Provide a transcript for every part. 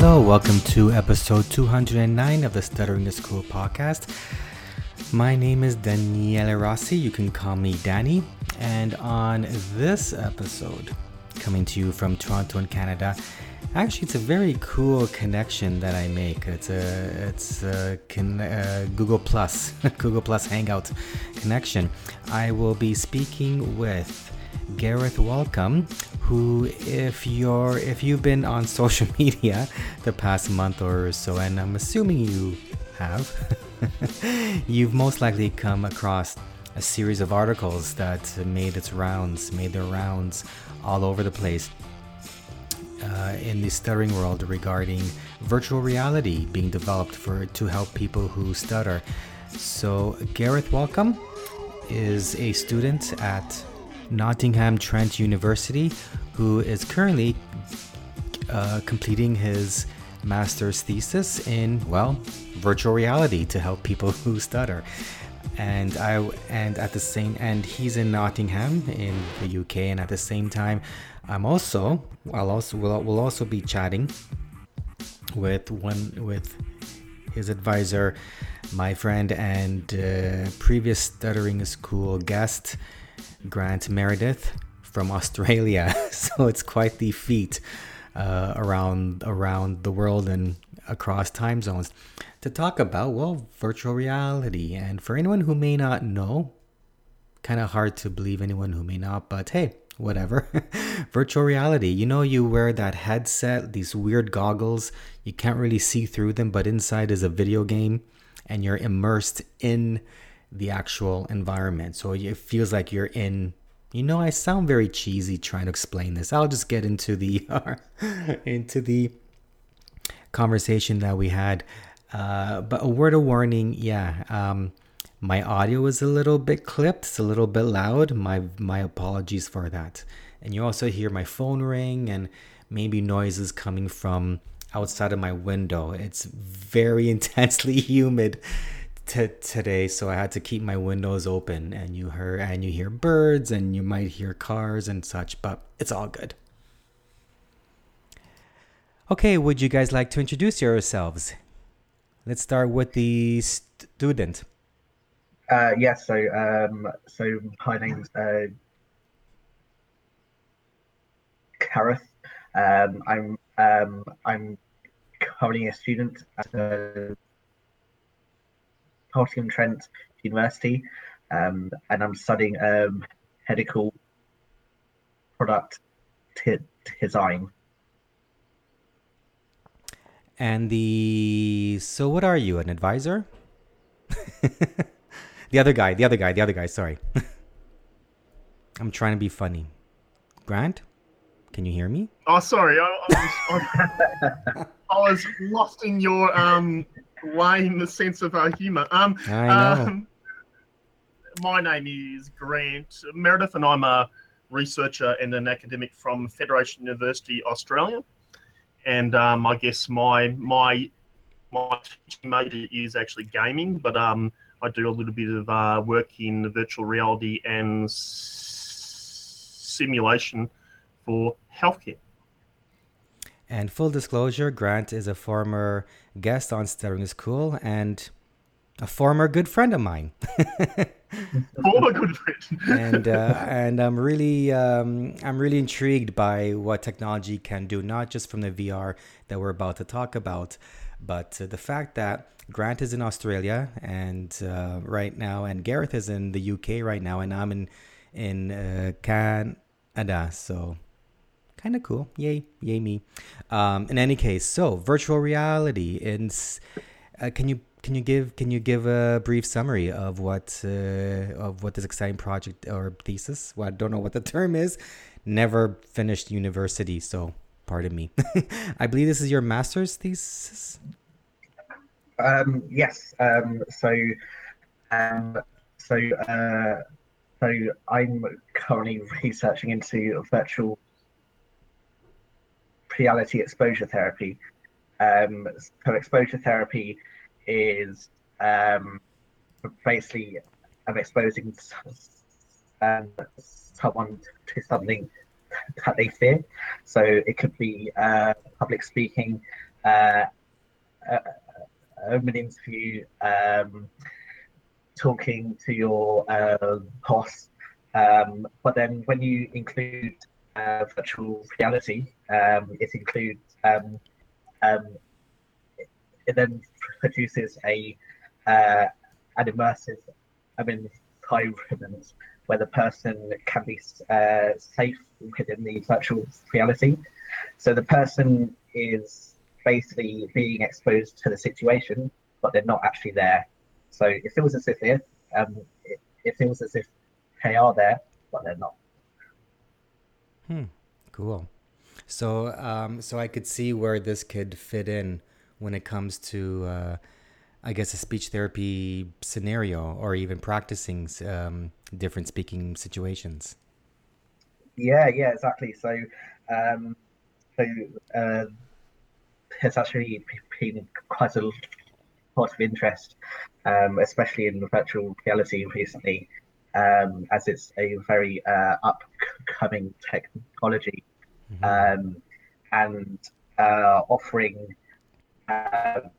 Hello, welcome to episode 209 of the Stuttering is Cool podcast. My name is Daniele Rossi. You can call me Danny. And on this episode, coming to you from Toronto in Canada, actually, it's a very cool connection that I make. It's a it's a can, uh, Google Plus Google Plus Hangout connection. I will be speaking with Gareth Walkom, who if you're if you've been on social media the past month or so, and I'm assuming you have, you've most likely come across a series of articles that made its rounds, made their rounds all over the place. Uh, in the stuttering world regarding virtual reality being developed for to help people who stutter. So Gareth Walkom is a student at Nottingham Trent University, who is currently uh, completing his master's thesis in well virtual reality to help people who stutter. And i and at the same and he's in nottingham in the uk and at the same time i'm also i'll also will will also be chatting with one with his advisor my friend and uh, previous stuttering school guest Grant Meredith from Australia. so it's quite the feat uh, around around the world and across time zones to talk about well virtual reality. And for anyone who may not know, kind of hard to believe anyone who may not, but hey, whatever. virtual reality. You know, you wear that headset, these weird goggles. You can't really see through them, but inside is a video game, and you're immersed in the actual environment. So it feels like you're in. You know, I sound very cheesy trying to explain this. I'll just get into the into the conversation that we had. Uh, but a word of warning, yeah. Um, my audio is a little bit clipped. It's a little bit loud. My my apologies for that. And you also hear my phone ring and maybe noises coming from outside of my window. It's very intensely humid t- today, so I had to keep my windows open, and you hear and you hear birds, and you might hear cars and such, but it's all good. Okay, would you guys like to introduce yourselves? Let's start with the student. Uh, yes, so um, so my name's uh, Gareth. Um, I'm um, I'm currently a student at a Nottingham Trent University, um, and I'm studying um, medical product t- design. And the so, what are you? An advisor? the other guy, the other guy, the other guy. Sorry, I'm trying to be funny. Grant, can you hear me? Oh, sorry, I, I, was, I was lost in your um lame the sense of uh, humour. Um, Um, my name is Grant Meredith, and I'm a researcher and an academic from Federation University, Australia. And um, I guess my my my teaching major is actually gaming, but um, I do a little bit of uh, work in virtual reality and s- simulation for healthcare. And full disclosure, Grant is a former guest on Stuttering is Cool and a former good friend of mine. former good friend. and uh, and I'm really um, I'm really intrigued by what technology can do, not just from the VR that we're about to talk about, but uh, the fact that Grant is in Australia and uh, right now, and Gareth is in the UK right now, and I'm in in uh, Canada. So kind of cool. Yay, yay me. Um, in any case, so virtual reality. And uh, can you can you give can you give a brief summary of what uh, of what this exciting project or thesis? Well, I don't know what the term is. Never finished university, so pardon me. I believe this is your master's thesis. Um, yes. Um, so, um, so, uh, so I'm currently researching into virtual reality exposure therapy. Um, so exposure therapy is um, basically um, exposing um, someone to something that they fear. So it could be uh, public speaking, uh, an interview um, talking to your uh, boss. Um, but then when you include uh, virtual reality, um, it includes um, um, it, then produces a uh, an immersive, I mean, environment where the person can be uh, safe within the virtual reality. So the person is basically being exposed to the situation, but they're not actually there. So it feels as if it, um, it, it feels as if they are there, but they're not. Hmm. Cool. So, um, so I could see where this could fit in when it comes to, uh, I guess, a speech therapy scenario or even practicing um, different speaking situations. Yeah, yeah, exactly. So, um, so uh, it's actually been quite a lot of interest, um, especially in virtual reality recently, um, as it's a very uh, upcoming technology, mm-hmm. um, and uh, offering um,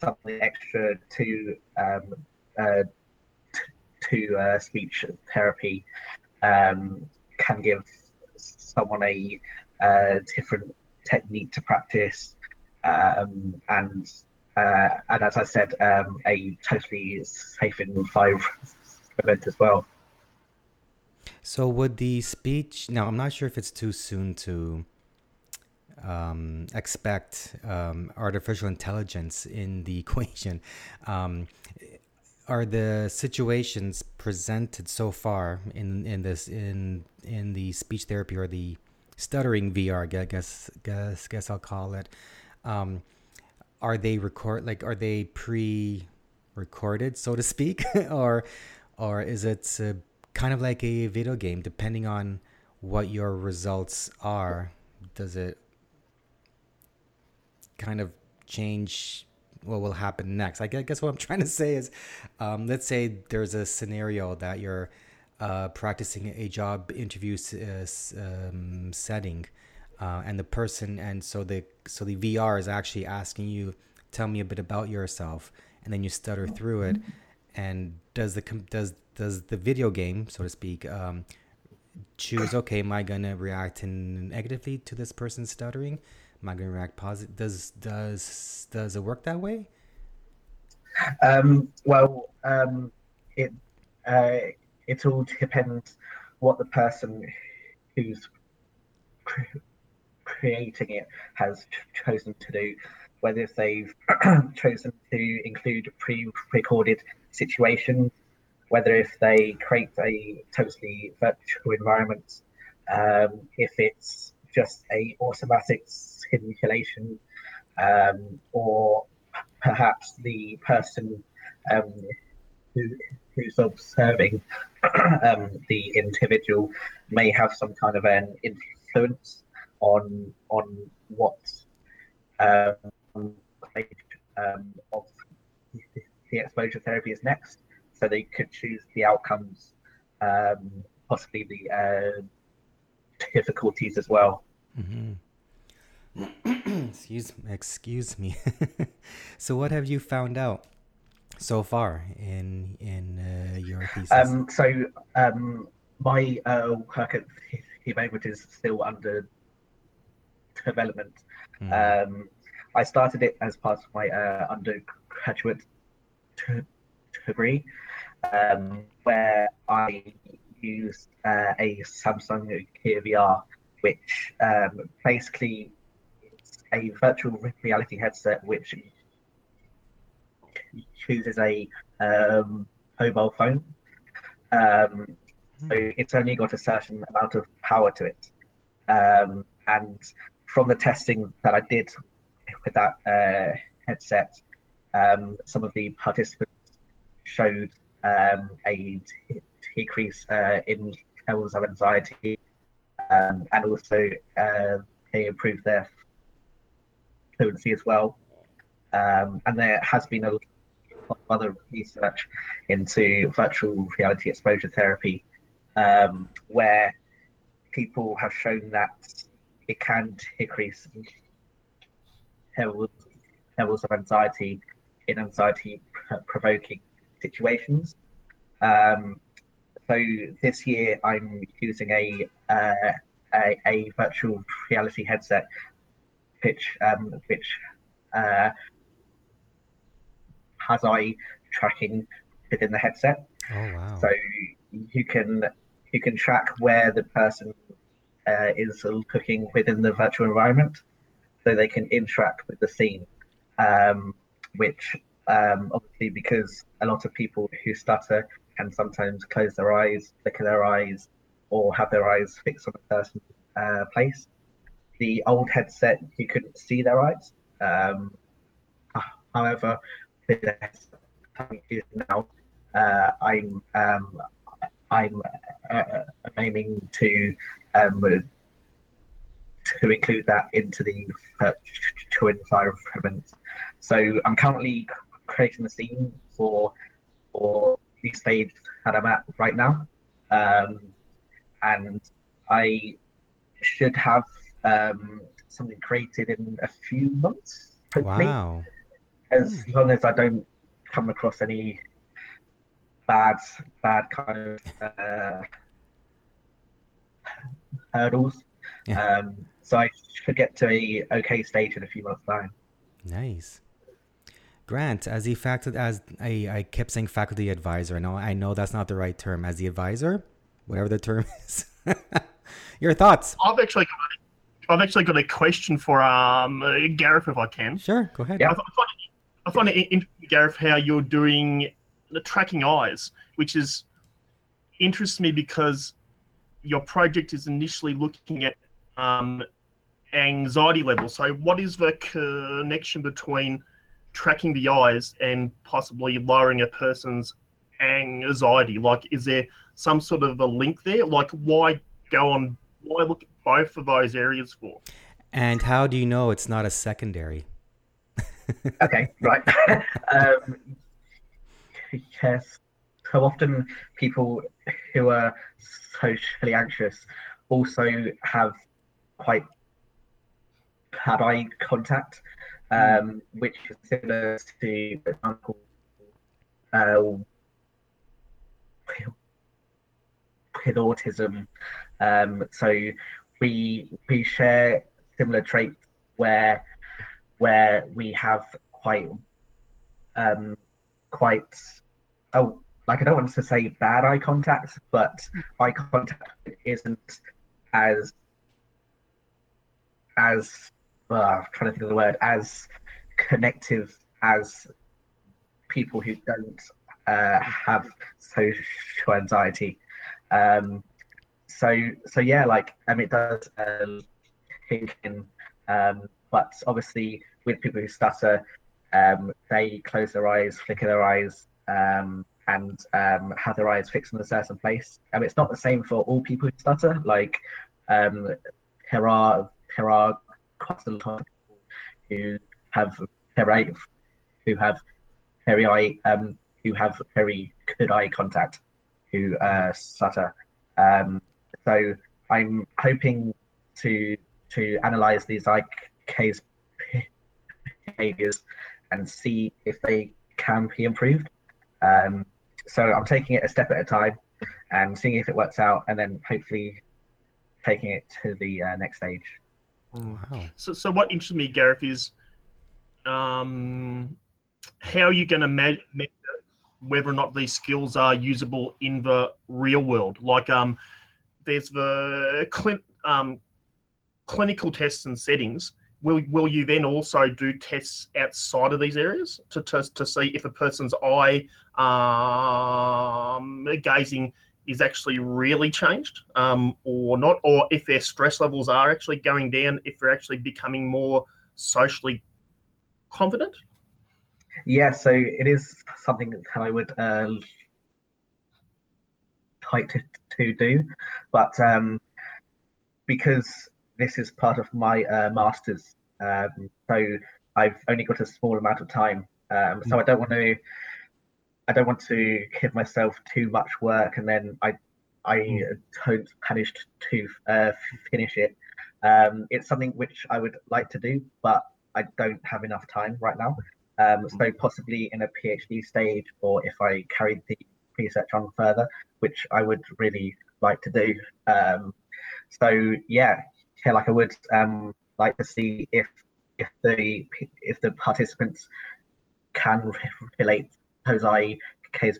something extra to um, uh, to uh, speech therapy um, can give someone a uh, different technique to practice um, and uh, and as I said, um, a totally safe in five event as well. So would the speech now? I'm not sure if it's too soon to um, expect um, artificial intelligence in the equation. Um, are the situations presented so far in in this in in the speech therapy or the stuttering VR? I guess guess guess I'll call it. Um, are they record like are they pre-recorded, so to speak, or or is it uh, kind of like a video game? Depending on what your results are, does it kind of change what will happen next. I guess what I'm trying to say is, um, let's say there's a scenario that you're uh, practicing a job interview uh, um, setting, uh, and the person and so the so the VR is actually asking you, tell me a bit about yourself, and then you stutter through it, and does the does does the video game, so to speak, um, choose okay, am I gonna react negatively to this person stuttering? Am I gonna react positive? Does does does it work that way? Um, well, um, it uh, it all depends what the person who's creating it has ch- chosen to do, whether they've chosen to include pre-recorded situations, whether if they create a totally virtual environment, um, if it's just a automatic simulation, um, or perhaps the person um, who, who's observing um, the individual may have some kind of an influence on on what um, um, of the exposure therapy is next. So they could choose the outcomes, um, possibly the uh, difficulties as well. Mm-hmm. excuse excuse me. so what have you found out so far in in uh, your thesis? Um, so um, my uh, work at Humanwood is still under development. Mm. Um, I started it as part of my uh, undergraduate degree, um, where I used uh, a Samsung Gear VR, which um, basically is a virtual reality headset which uses a um, mobile phone. Um, so hmm. it's only got a certain amount of power to it. Um, and from the testing that I did with that uh, headset, um, some of the participants showed um, a decrease uh, in levels of anxiety, um, and also uh, they improved their fluency as well. Um, and there has been a lot of other research into virtual reality exposure therapy, um, where people have shown that it can decrease levels, levels of anxiety in anxiety provoking situations. Um, so this year I'm using a, uh, a, a virtual reality headset, which um, which uh, has eye tracking within the headset. Oh wow! So you can you can track where the person uh, is looking within the virtual environment, so they can interact with the scene. Um, which um, obviously, because a lot of people who stutter can sometimes close their eyes, flicker their eyes, or have their eyes fixed on a certain uh, place. The old headset, you couldn't see their eyes. Um, however, with the headset now, uh, I'm um, I'm uh, aiming to um, to include that into the virtual environment. So I'm currently creating the scene for for the stage that I'm at right now, um, and I should have um, something created in a few months. Hopefully, wow! As hmm. long as I don't come across any bad, bad kind of uh, hurdles. Yeah. Um, so I should get to a okay stage in a few months' time. Nice. Grant, as the faculty, as I, I kept saying faculty advisor. No, I know that's not the right term. As the advisor, whatever the term is. Your thoughts? I've actually got a, I've actually got a question for um Gareth, if I can. Sure, go ahead. Yeah. I, find it, I find it interesting, Gareth, how you're doing the tracking eyes, which is interests me because your project is initially looking at um, anxiety levels. So, what is the connection between tracking the eyes and possibly lowering a person's anxiety? Like, is there some sort of a link there? Like, why go on? Why look at both of those areas for? And how do you know it's not a secondary? okay, right. um, yes, so often people who are socially anxious also have quite bad eye contact, um, which is similar to, for example, uh, with autism. Um, so we we share similar traits where where we have quite um, quite oh like I don't want to say bad eye contact, but eye contact isn't as as uh, I'm trying to think of the word as connective as people who don't uh, have social anxiety. Um, so so yeah, like mean, it does um, in, um, but obviously with people who stutter, um, they close their eyes, flicker their eyes, um, and um, have their eyes fixed in a certain place. And it's not the same for all people who stutter. Like um, there are there are people who have very who have very eye um, who have very good eye contact who uh, stutter. Um, so I'm hoping to to analyze these eye gaze behaviors and see if they can be improved. Um, so I'm taking it a step at a time and seeing if it works out, and then hopefully taking it to the uh, next stage. Wow. So, so what interests me, Gareth, is um, how are you going to measure whether or not these skills are usable in the real world? Like, um, there's the cl- um, clinical tests and settings will will you then also do tests outside of these areas to to, to see if a person's eye um, gazing is actually really changed um, or not, or if their stress levels are actually going down, if they're actually becoming more socially confident? Yeah, so it is something that I would uh, like to, to do, but um, because this is part of my uh, masters. Um, so I've only got a small amount of time. Um, so I don't want to. I don't want to give myself too much work, and then I, I don't manage to uh, finish it. Um, it's something which I would like to do, but I don't have enough time right now. Um, so possibly in a PhD stage, or if I carried the research on further, which I would really like to do. Um, so yeah, yeah, like I would um, like to see if if the if the participants can relate Hosei case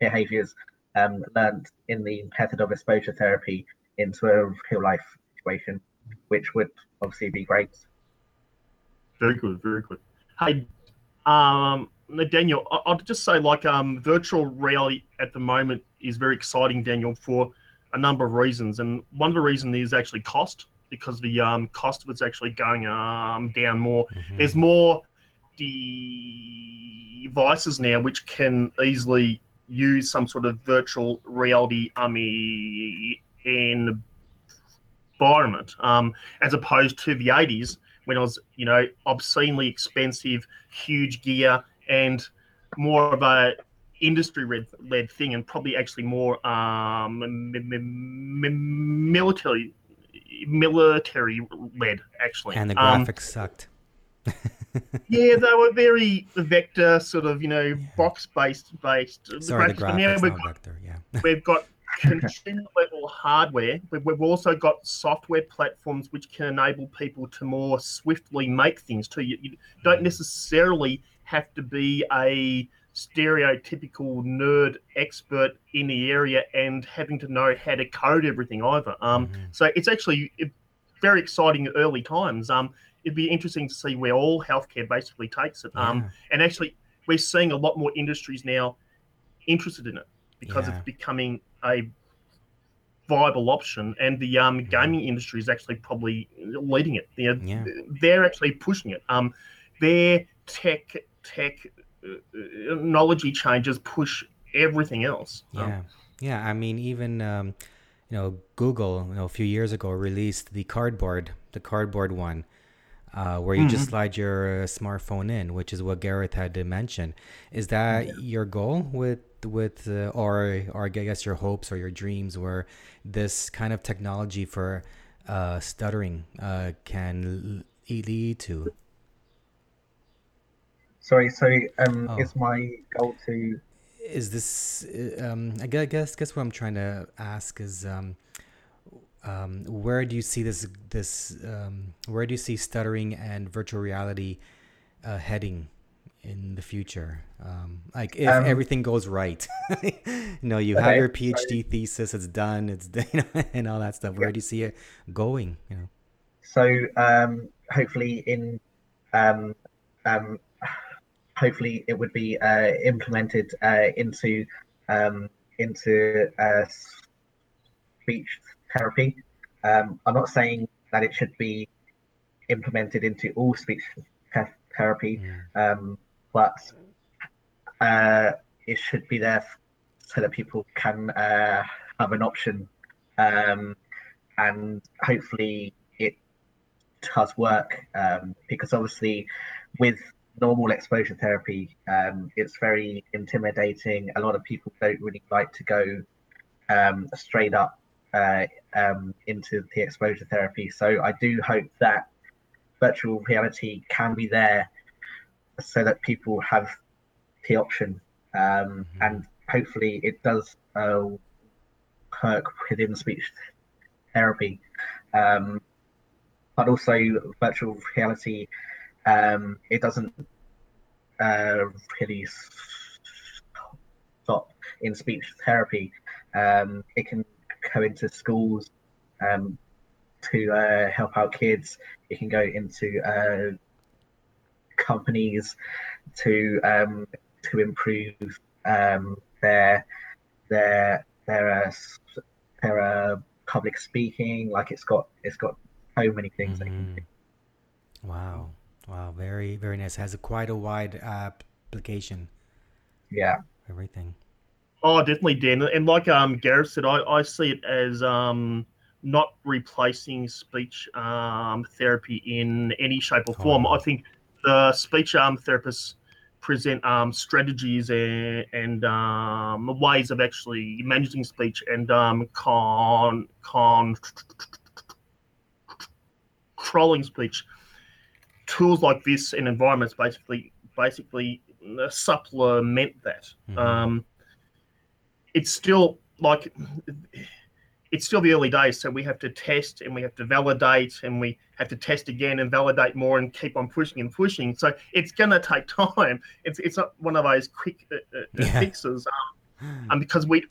behaviors um, learned in the method of exposure therapy into a real life situation, which would obviously be great. Very good, very good. Hey, um, Daniel, I'll just say like um, virtual reality at the moment is very exciting, Daniel, for a number of reasons, and one of the reasons is actually cost because the um, cost of it's actually going um, down more. Mm-hmm. There's more devices now which can easily use some sort of virtual reality um, environment, um, as opposed to the 80s when it was, you know, obscenely expensive, huge gear, and more of a industry led thing, and probably actually more um, military military led actually. And the um, graphics um, sucked. yeah, they were very vector sort of, you know, box based based. Sorry, the graphics, the graphics got, vector. Yeah, we've got consumer level hardware. We've also got software platforms which can enable people to more swiftly make things too. You, you don't mm. necessarily have to be a stereotypical nerd expert in the area and having to know how to code everything either. Um, mm-hmm. So it's actually very exciting early times. Um, it'd be interesting to see where all healthcare basically takes it. Um. And actually, we're seeing a lot more industries now interested in it because yeah. it's becoming a viable option, and the um, mm-hmm. gaming industry is actually probably leading it. They're, yeah. they're actually pushing it. Um, their tech tech technology changes push everything else. Yeah, um, yeah. I mean, even um, you know, Google, you know, a few years ago released the cardboard, the cardboard one, uh, where you mm-hmm. just slide your uh, smartphone in, which is what Gareth had to mention. Is that yeah. your goal with with uh, or or I guess your hopes or your dreams, where this kind of technology for uh, stuttering uh, can lead to? Sorry, so um, oh. is my goal to? Is this? Um, I guess guess what I'm trying to ask is, um, um, where do you see this? This um, where do you see stuttering and virtual reality uh, heading in the future? Um, like if um, everything goes right, you know, you okay, have your PhD thesis, it's done, it's you know, and all that stuff. Where yeah. do you see it going? You know. So um, hopefully in um, um, hopefully it would be uh, implemented uh, into um, into uh, speech therapy. Um, I'm not saying that it should be implemented into all speech therapy, yeah. um, but uh, it should be there so that people can uh, have an option, um, and hopefully it does work um, because obviously with normal exposure therapy, um, it's very intimidating. A lot of people don't really like to go um, straight up uh, um, into the exposure therapy. So I do hope that virtual reality can be there so that people have the option. Um, mm-hmm. And hopefully it does uh, work within speech therapy. Um, but also virtual reality um, it doesn't uh, really stop in speech therapy. Um, it can go into schools um, to uh, help out kids. It can go into uh, companies to um, to improve um, their their their uh, their uh, public speaking. Like it's got it's got so many things. Mm-hmm. Wow. Wow, very very nice. Has a quite a wide application. Yeah. Everything. Oh, definitely, Dan. And like um Gareth said, I, I see it as um not replacing speech um, therapy in any shape or form. Oh. I think the speech um, therapists present um, strategies and, and um, ways of actually managing speech and um, con con controlling speech. Tools like this and environments basically basically supplement that. Mhm. Um, it's still like it's still the early days, so we have to test and we have to validate and we have to test again and validate more and keep on pushing and pushing. So it's gonna take time. It's it's not one of those quick uh, uh, Yeah. fixes, um, um, because we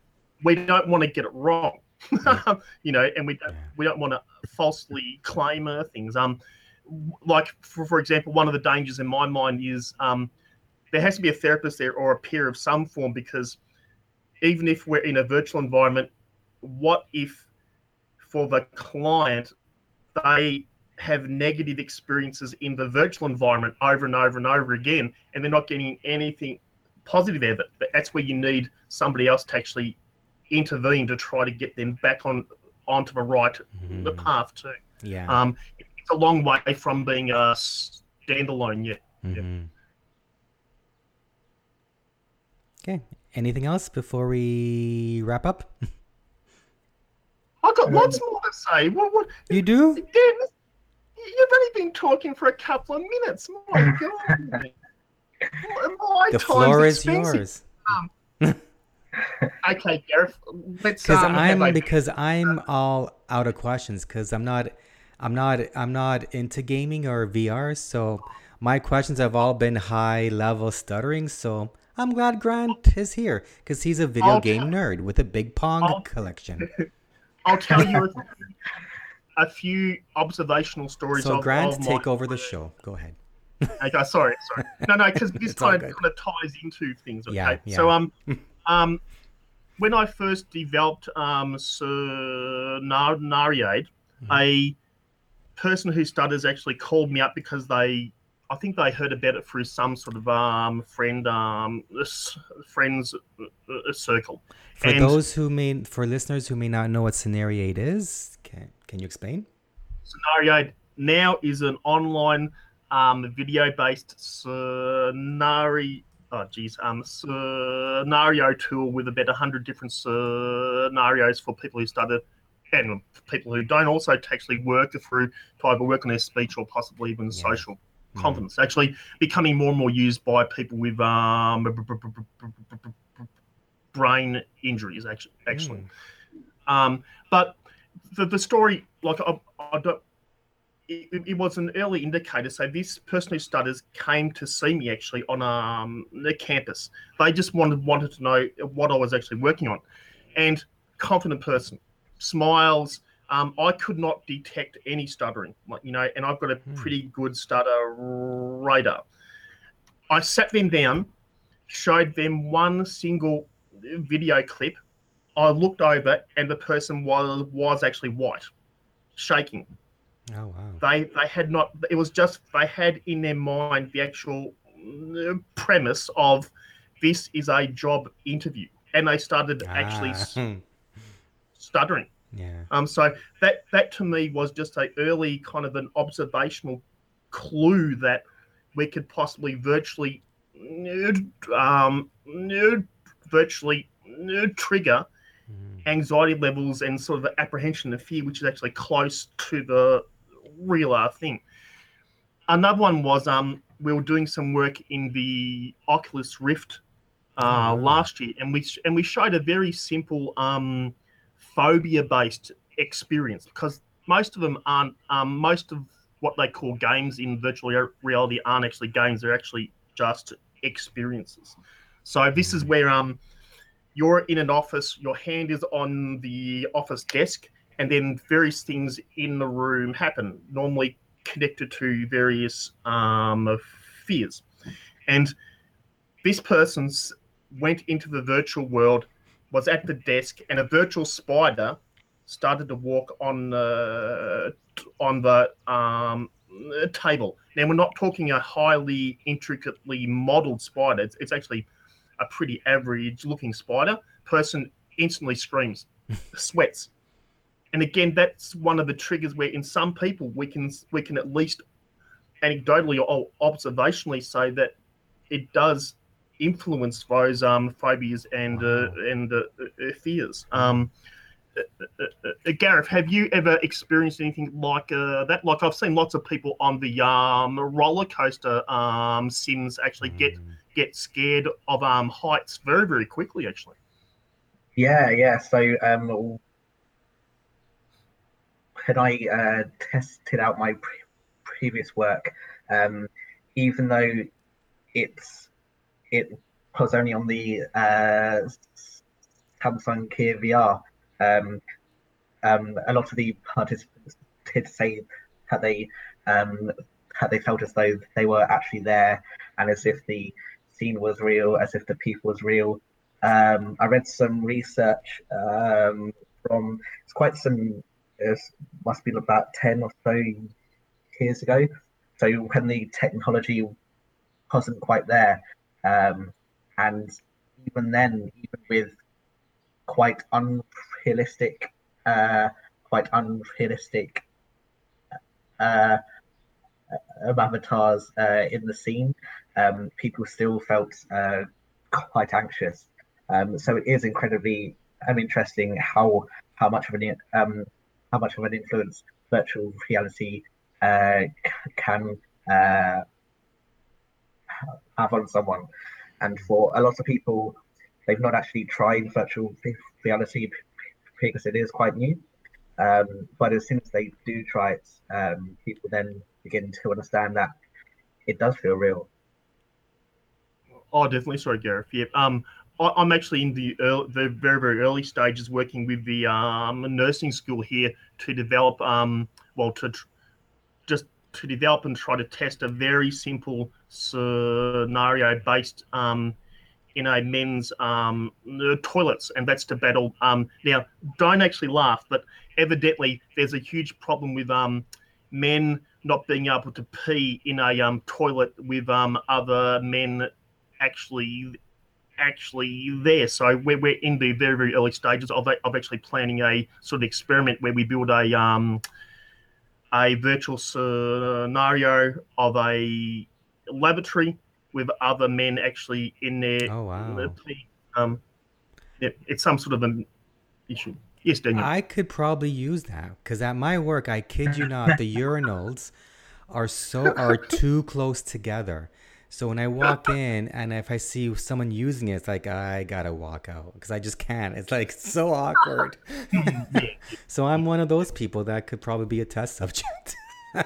we don't want to get it wrong, you know, and we don't Yeah. we don't want to falsely claim uh, things. Um, like for, for example, one of the dangers in my mind is um, there has to be a therapist there or a peer of some form because even if we're in a virtual environment, what if for the client they have negative experiences in the virtual environment over and over and over again, and they're not getting anything positive out of it? But that's where you need somebody else to actually intervene to try to get them back on onto the right the Mhm. path too. Yeah. Um, it's a long way from being a standalone. Yeah. Mhm. Okay. Anything else before we wrap up? I've got Um, lots more to say. What? What? You do? Dan, you've only been talking for a couple of minutes. My God. My The floor is expensive. yours. Okay, Gareth. Let's Because um, I'm a- because I'm all out of questions because I'm not I'm not I'm not into gaming or VR, so my questions have all been high level stuttering. So I'm glad Grant is here because he's a video I'll game tell- nerd with a big Pong I'll- collection. I'll tell you a, a few observational stories. So of, Grant, of take over the show. Go ahead. Okay, sorry, sorry. No, no, because this kind of, kind of ties into things. Okay, Yeah, yeah. so um, um, when I first developed um, Scenari-Aid, Mhm. a person who stutters actually called me up because they, I think they heard about it through some sort of um friend um friends uh, uh, circle. For And- those who may, for listeners who may not know what Scenari-Aid is, can can you explain? Scenario now is an online um, video-based scenario. Oh, geez, um, scenario tool with about hundred different scenarios for people who stutter and people who don't also actually work through to either work on their speech or possibly even Yeah. social confidence. Actually, becoming more and more used by people with um, brain injuries. Actually, actually. Mm. Um, but the, the story, like I, I don't, it, it was an early indicator. So this person who stutters came to see me actually on um the campus. They just wanted wanted to know what I was actually working on, and confident person, smiles. Um, I could not detect any stuttering, like you know, and I've got a Hmm. pretty good stutter radar. I sat them down, showed them one single video clip I looked over and the person was was actually white, shaking. Oh wow. They they had not. It was just they had in their mind the actual uh, premise of this is a job interview, and they started actually Ah, stuttering. Yeah. Um, so that that to me was just a early kind of an observational clue that we could possibly virtually um, virtually trigger Mhm. anxiety levels and sort of the apprehension and fear, which is actually close to the real uh, thing. Another one was um, we were doing some work in the Oculus Rift uh, Oh, last year, and we and we showed a very simple um, phobia-based experience because most of them aren't. Um, most of what they call games in virtual reality aren't actually games; they're actually just experiences. So this is Mhm. where um, you're in an office, your hand is on the office desk, and then various things in the room happen, normally connected to various um, fears. And this person's went into the virtual world, was at the desk, and a virtual spider started to walk on the on the um, table. Now we're not talking a highly intricately modeled spider. It's, it's actually a pretty average looking spider. Person instantly screams, sweats. And again, that's one of the triggers where in some people we can we can at least anecdotally or observationally say that it does influence those um, phobias and uh, and uh, uh, fears. Um, uh, uh, Gareth, have you ever experienced anything like uh, that? Like I've seen lots of people on the um, roller coaster um, sims actually get Mm. get scared of um, heights very very quickly. Actually, Yeah, yeah. So um, when I uh, tested out my pre- previous work, um, even though it's it was only on the uh, Samsung Gear VR, um, um, a lot of the participants did say that they um, that they felt as though they were actually there, and as if the scene was real, as if the people was real. Um, I read some research um, from it's quite some it must be about ten or so years ago. So when the technology wasn't quite there, um, and even then, even with quite unrealistic, uh, quite unrealistic uh, uh, avatars uh, in the scene, um, people still felt uh, quite anxious. Um, so it is incredibly interesting how how much of an um, how much of an influence virtual reality uh, can have on someone. And for a lot of people, they've not actually tried virtual reality because it is quite new. Um, but as soon as they do try it, um, people then begin to understand that it does feel real. oh definitely. Sorry, Gareth. Yeah. Um, I, I'm actually in the early, the very very early stages working with the um, nursing school here to develop um, well to tr- to develop and try to test a very simple scenario based um, in a men's um, toilets, and that's to battle. Um, now, don't actually laugh, but evidently there's a huge problem with um, men not being able to pee in a um, toilet with um, other men actually actually there. So we're, we're in the very very early stages of of actually planning a sort of experiment where we build a um, a virtual scenario of a laboratory with other men actually in there. Oh wow. Um, yeah, it's some sort of an issue. Yes, Daniel. I could probably use that because at my work, I kid you not, the urinals are so are too close together. So when I walk in and if I see someone using it, it's like I gotta walk out because I just can't. It's like so awkward. so I'm one of those people that could probably be a test subject.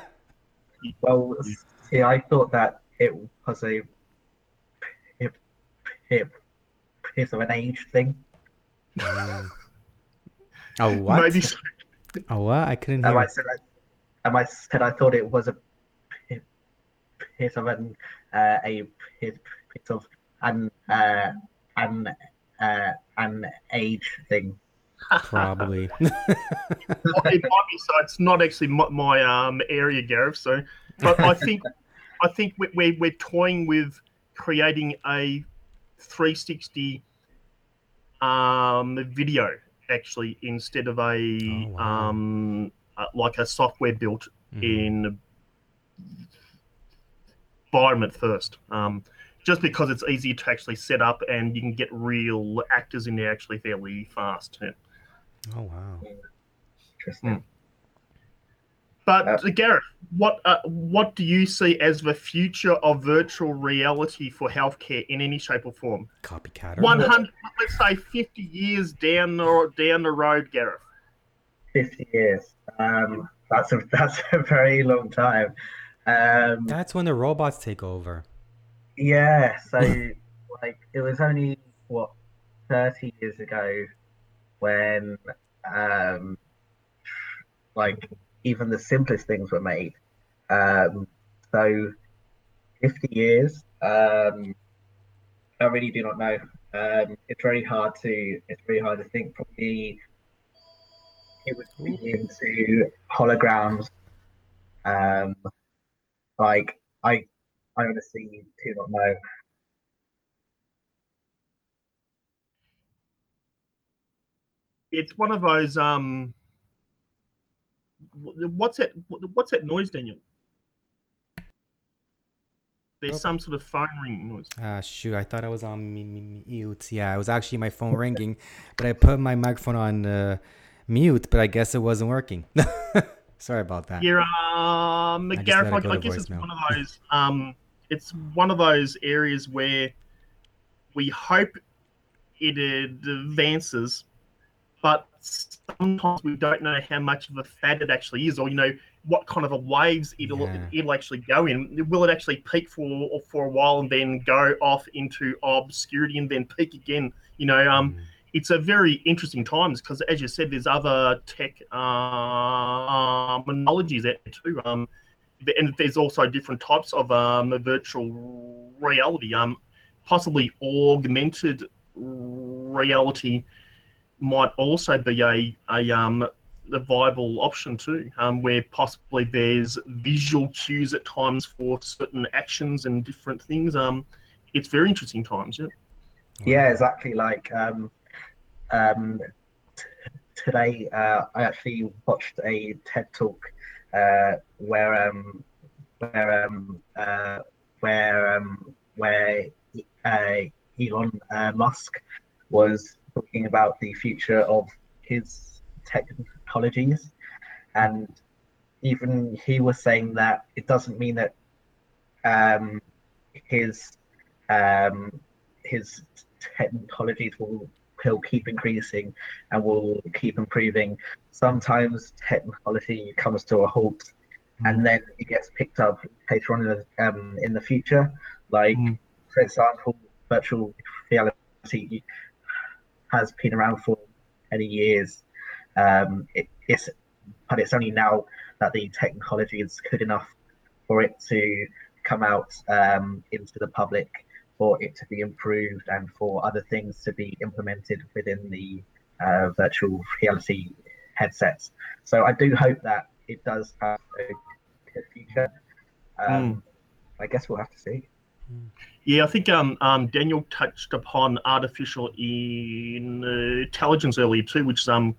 Well, see, I thought that it was a it, it, it's of an age thing. Oh what? Maybe so. Oh what? I couldn't And hear. I said, I, and I said I thought it was a piece of an uh, a bit of an uh, an uh, an age thing. Probably. it might be so. It's not actually my, my um area, Gareth. So, but I think I think we- we're we're toying with creating a 360 um video actually instead of a Oh, wow. um uh, like a software built Mhm. in environment first. Um, just because it's easy to actually set up and you can get real actors in there actually fairly fast. Yeah. Oh wow. Interesting. But Uh, Gareth, what uh, what do you see as the future of virtual reality for healthcare in any shape or form? Copycat. One hundred, let's say, fifty years down the down the road, Gareth. Fifty years. Um, that's a that's a very long time. Um, That's when the robots take over. Yeah, so like it was only what thirty years ago when um like even the simplest things were made. Um so fifty years, um I really do not know. Um it's very hard to it's very hard to think probably it would be into holograms. Um like I I honestly do not know. It's one of those. Um, what's that? What's that noise, Daniel? There's Oh. some sort of phone ring noise. Ah, shoot! I thought I was on mu- mu- mute. Yeah, it was actually my phone ringing, but I put my microphone on uh, mute, but I guess it wasn't working. Sorry about that. Yeah, um, Gareth, I, I guess it's one of those. Um, it's one of those areas where we hope it advances, but sometimes we don't know how much of a fad it actually is, or you know what kind of a waves it'll yeah. it'll actually go in. Will it actually peak for for a while and then go off into obscurity and then peak again? You know, um, mm. It's a very interesting times because, as you said, there's other tech uh, monologies out there too. Um, and there's also different types of um, virtual reality. Um, possibly augmented reality might also be a a um a viable option too, um, where possibly there's visual cues at times for certain actions and different things. Um, it's very interesting times, yeah. Yeah, exactly. Like um, um, t- today, uh, I actually watched a TED talk uh, where um, where um, uh, where um, where uh, Elon uh, Musk was talking about the future of his technologies, and even he was saying that it doesn't mean that um, his um, his technologies will will keep increasing and will keep improving. Sometimes technology comes to a halt, and then it gets picked up later on in the, um, in the future. Like, mm. for example, virtual reality has been around for many years. Um, it, it's, but it's only now that the technology is good enough for it to come out um, into the public, for it to be improved, and for other things to be implemented within the uh, virtual reality headsets. So I do hope that it does have a future. Um, mm. I guess we'll have to see. Yeah, I think um, um, Daniel touched upon artificial intelligence earlier too, which um,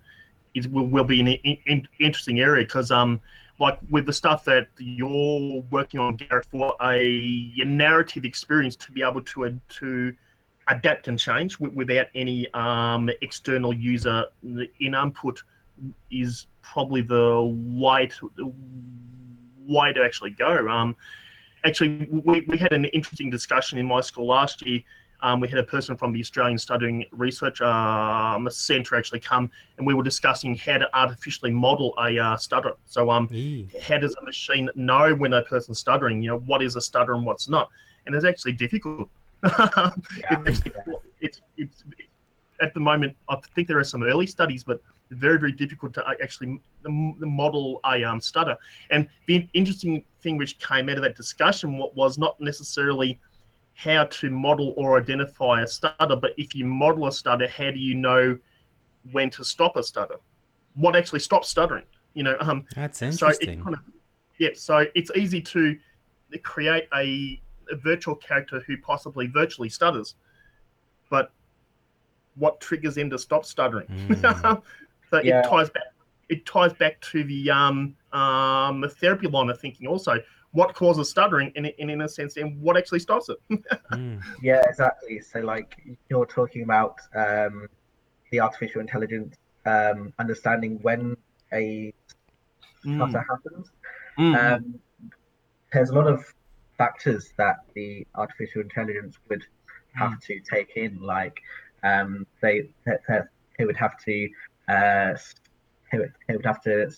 is will, will be an in, in, interesting area because um, like with the stuff that you're working on, Gareth, for a, narrative experience to be able to to adapt and change without any um, external user in input is probably the way to way to actually go. Um, actually, we, we had an interesting discussion in my school last year. Um, we had a person from the Australian Stuttering Research um, Centre actually come, and we were discussing how to artificially model a uh, stutter. So, um, how does a machine know when a person's stuttering? You know, what is a stutter and what's not? And it's actually difficult. yeah. it's, it's, it's, at the moment, I think there are some early studies, but very very difficult to uh, actually model a um, stutter. And the interesting thing which came out of that discussion was not necessarily how to model or identify a stutter, but if you model a stutter, how do you know when to stop a stutter? What actually stops stuttering? You know, um, that's interesting. So kind of, yeah, so it's easy to create a, a virtual character who possibly virtually stutters, but what triggers them to stop stuttering? Mm. So yeah. it ties back. It ties back to the um, um, the therapy line of thinking. Also, what causes stuttering, and in, in a sense, and what actually stops it. mm. Yeah, exactly. So, like you're talking about um, the artificial intelligence um, understanding when a stutter mm. happens. Mm. Um, there's a lot of factors that the artificial intelligence would have mm. to take in, like um, they, they they would have to uh, he, would, he would have to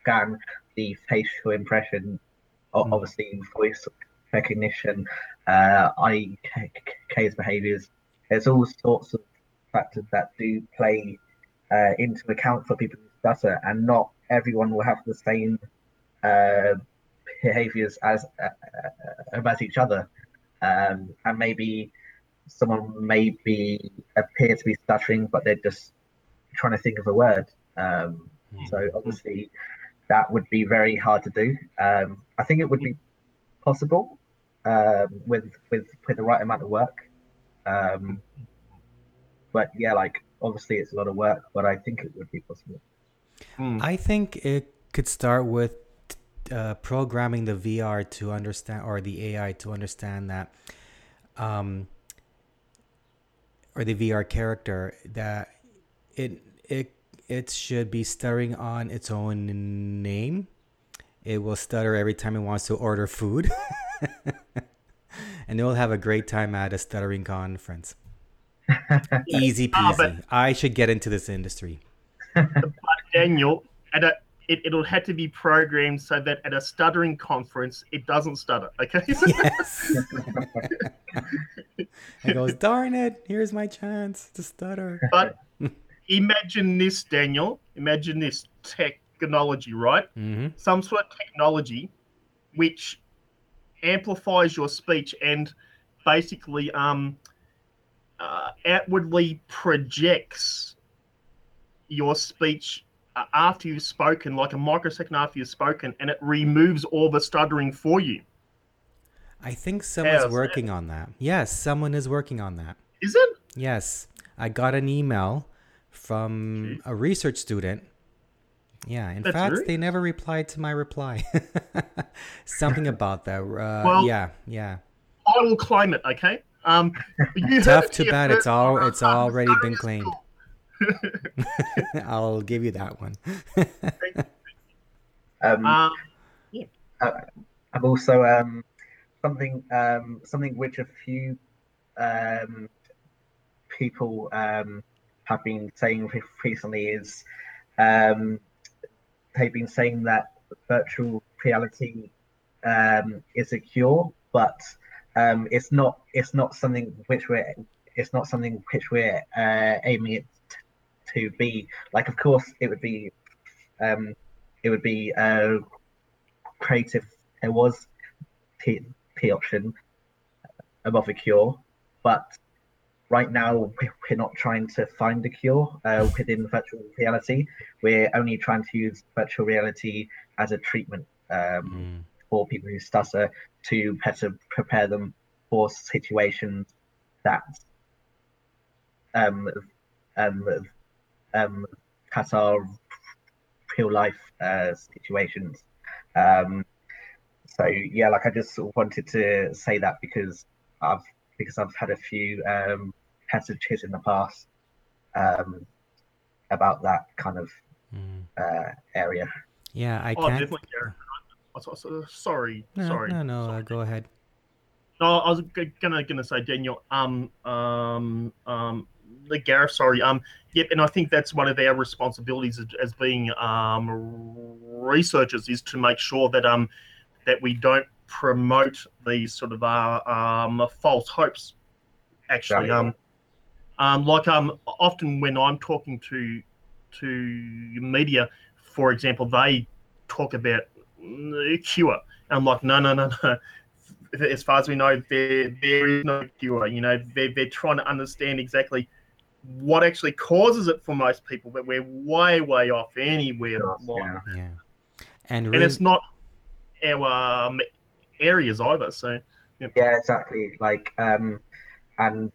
scan the facial impression, mm. obviously voice recognition, uh, IK's behaviours. There's all sorts of factors that do play uh, into account for people who stutter, and not everyone will have the same uh, behaviours as uh, uh, as each other, um, and maybe someone may be appear to be stuttering, but they're just trying to think of a word. Um, mm. So obviously, that would be very hard to do. Um, I think it would be possible um, with with with the right amount of work. Um, but yeah, like obviously it's a lot of work, but I think it would be possible. Mm. I think it could start with uh, programming the VR to understand or the AI to understand that, um, or the VR character that it it it should be stuttering on its own name. It will stutter every time it wants to order food. and it will have a great time at a stuttering conference. Easy Ah, peasy. but- I should get into this industry. Daniel, at a it, it'll have to be programmed so that at a stuttering conference it doesn't stutter. Okay. Yes. I goes, darn it, here's my chance to stutter. but imagine this, Daniel. Imagine this technology, right? hmm Some sort of technology which amplifies your speech and basically um uh, outwardly projects your speech uh, after you've spoken, like a microsecond after you've spoken, and it removes all the stuttering for you. I think someone's Yes. working on that. Yes, someone is working on that. Is it? Yes, I got an email from a research student. Yeah, in That's fact, great. they never replied to my reply. Something about that. Uh, Well- yeah, yeah. I will claim it. Okay. Um, you Tough, heard too bad. here It's all. It's already been claimed. I'll give you that one. Um, Um, I've also um, something um, something which a few um, people um, have been saying recently is um, they've been saying that virtual reality um, is a cure, but um, it's not. It's not something which we're. It's not something which we're uh, aiming it to be. Like, of course, it would be. Um, it would be uh, creative there was T, T option above a cure, but right now we- we're not trying to find a cure uh, within virtual reality. We're only trying to use virtual reality as a treatment um, Mm. for people who stutter to better prepare them for situations that um, um, um, that are real life uh, situations. Um, so yeah, like I just wanted to say that because I've because I've had a few um, passages in the past um, about that kind of Mm. uh, area. Yeah, I oh, can't. definitely, Gareth. Oh, so- so- Sorry, No, sorry. no, no. sorry. Uh, go ahead. No, I was gonna gonna say Daniel. Um, um, um, the Gareth. Sorry. Um, yep. And I think that's one of our responsibilities as, as being um researchers is to make sure that um that we don't promote these sort of uh, um false hopes. Actually, Yeah. um, um, like um, often when I'm talking to to media, for example, they talk about mm, cure. I'm like, no, no, no, no as far as we know, there there is no cure. You know, they're, they're trying to understand exactly what actually causes it for most people, but we're way, way off anywhere. Sure, line. yeah. Yeah, and And really, it's not our um, areas either. So, Yeah, exactly. Like, um, and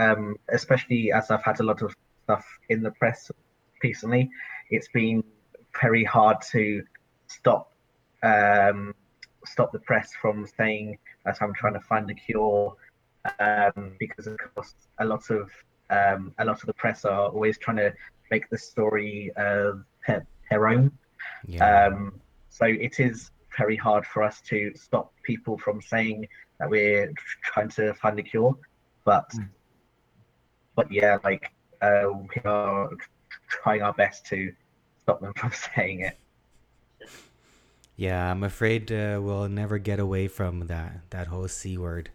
um, especially as I've had a lot of stuff in the press recently, it's been very hard to stop um, stop the press from saying that I'm trying to find a cure, um, because of course a lot of um, a lot of the press are always trying to make the story uh, their, their own. yeah, Um, so it is very hard for us to stop people from saying that we're trying to find a cure, but Mm. But yeah, like uh, we are trying our best to stop them from saying it. yeah. I'm afraid uh, we'll never get away from that that whole c word.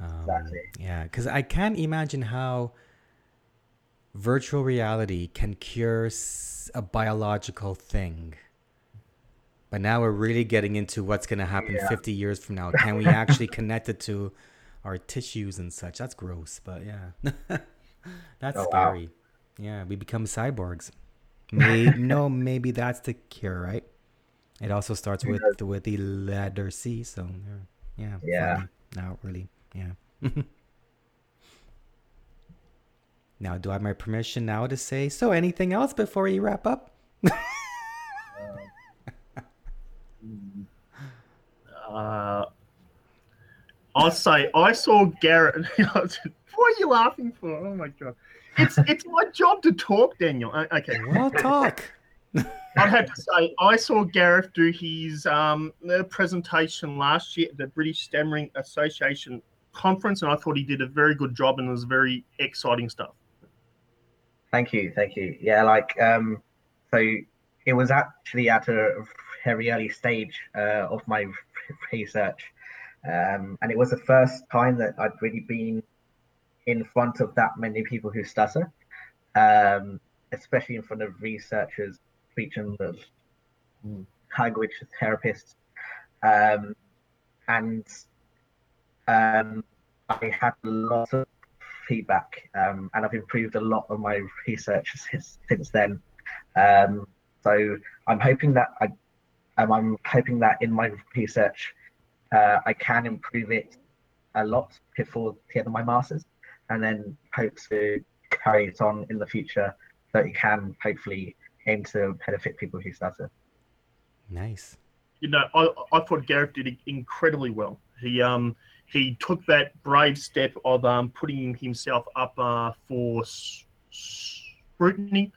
Um, Exactly. Yeah, because I can't imagine how virtual reality can cure a biological thing. But now we're really getting into what's going to happen Yeah. 50 years from now. Can we actually connect it to our tissues and such? That's gross, but yeah. that's Oh, wow. scary. Yeah, we become cyborgs. Maybe, no, maybe that's the cure, right? It also starts with with the letter C, so yeah, yeah, funny. Not really, yeah. now, do I have my permission now to say so? Anything else before we wrap up? uh, I'll say I saw Gareth. what are you laughing for? Oh my god! it's it's my job to talk, Daniel. Okay. Well, talk. I'd have to say I saw Gareth do his um, presentation last year at the British Stammering Association conference, and I thought he did a very good job and it was very exciting stuff. Thank you, thank you. Yeah, like um, so it was actually at a very early stage uh, of my research, um, and it was the first time that I'd really been in front of that many people who stutter, um, especially in front of researchers, speech and language therapists, um, and um, I had a lot of feedback, um, and I've improved a lot of my research since, since then. Um, so I'm hoping that I, um, I'm hoping that in my research, uh, I can improve it a lot before the end of my masters, and then hope to carry it on in the future so it can hopefully aim to benefit people who stutter. Nice. You know, I, I thought Gareth did incredibly well. He um he took that brave step of um putting himself up uh, for s- scrutiny,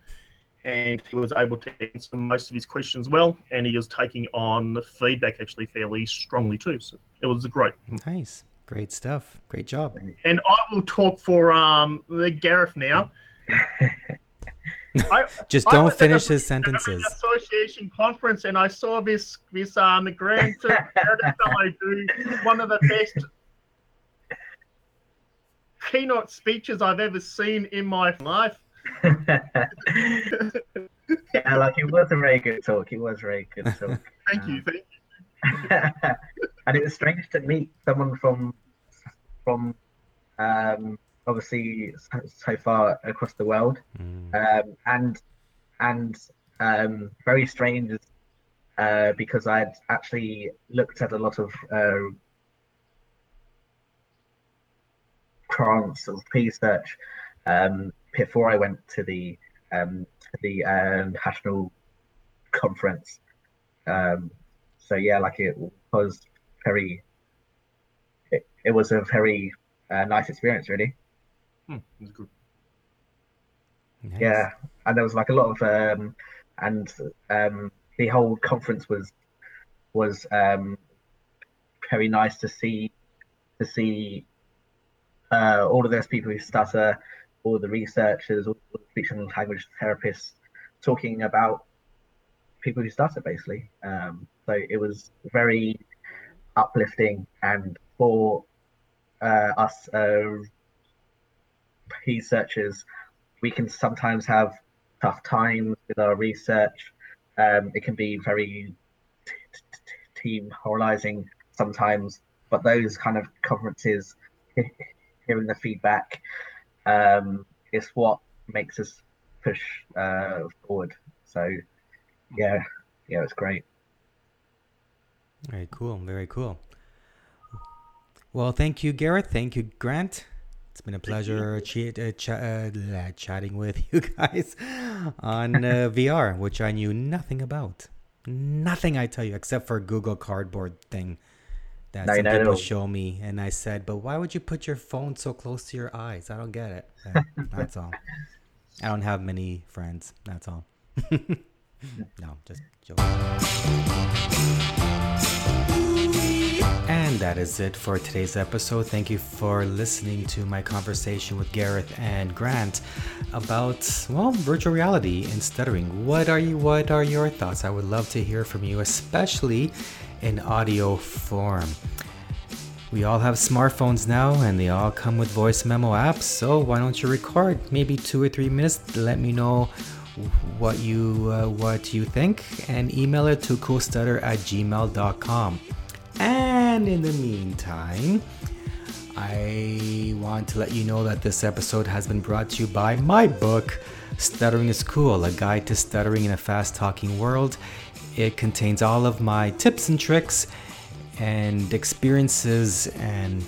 and he was able to answer most of his questions well, and he was taking on the feedback actually fairly strongly too. So it was great. Nice. Great stuff. Great job. And I will talk for um the Gareth now. I, Just don't finish his sentences. Association conference, and I saw this this um grand fellow do one of the best keynote speeches I've ever seen in my life. yeah, like it was a very good talk. It was a very good talk. Thank you. Thank you. and it was strange to meet someone from from um, obviously so, so far across the world, Mm. um, and and um, very strange uh, because I'd actually looked at a lot of uh, grants of research um, before I went to the um, the uh, national conference. Um, so yeah, like it was very, it, it was a very uh, nice experience, really. Hmm, it was good. Nice. Yeah, and there was like a lot of um, and um, the whole conference was was um, very nice to see to see uh, all of those people who stutter, all the researchers, all the speech and language therapists talking about people who started basically. Um, so it was very uplifting, and for uh, us uh, researchers, we can sometimes have tough times with our research. Um, it can be very t- t- t- team moralizing sometimes, but those kind of conferences, hearing the feedback, um, is what makes us push uh, forward. So, yeah, yeah, it's great. Very cool. Very cool. Well, thank you, Gareth. Thank you, Grant. It's been a pleasure che- uh, ch- uh, chatting with you guys on uh, VR, which I knew nothing about. Nothing, I tell you, except for Google Cardboard thing that some people no. show me, and I said, "But why would you put your phone so close to your eyes? I don't get it." That's all. I don't have many friends. That's all. no, just joking. And that is it for today's episode. Thank you for listening to my conversation with Gareth and Grant about well, virtual reality and stuttering. What are you what are your thoughts? I would love to hear from you, especially in audio form. We all have smartphones now and they all come with voice memo apps, so why don't you record maybe 2 or 3 minutes let me know what you uh, what you think and email it to coolstutter at gmail.com. And in the meantime, I want to let you know that this episode has been brought to you by my book, Stuttering is Cool A Guide to Stuttering in a Fast Talking World. It contains all of my tips and tricks and experiences, and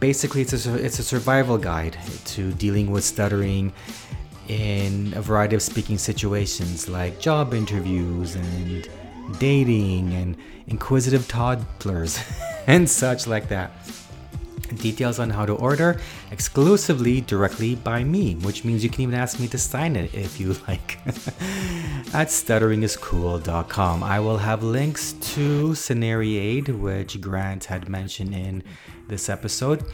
basically, it's a, it's a survival guide to dealing with stuttering in a variety of speaking situations like job interviews and dating and inquisitive toddlers and such like that. Details on how to order exclusively directly by me, which means you can even ask me to sign it if you like. At stutteringiscool.com, I will have links to Scenari-Aid, which Grant had mentioned in this episode,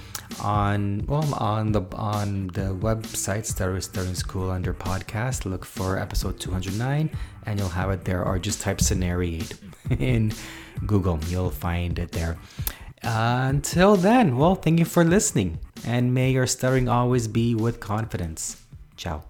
on well on the on the website Stuttering, Stuttering School under podcast. Look for episode 209, and you'll have it there, or just type Scenari-Aid in Google. You'll find it there. Until then, well, thank you for listening, and may your stuttering always be with confidence. Ciao.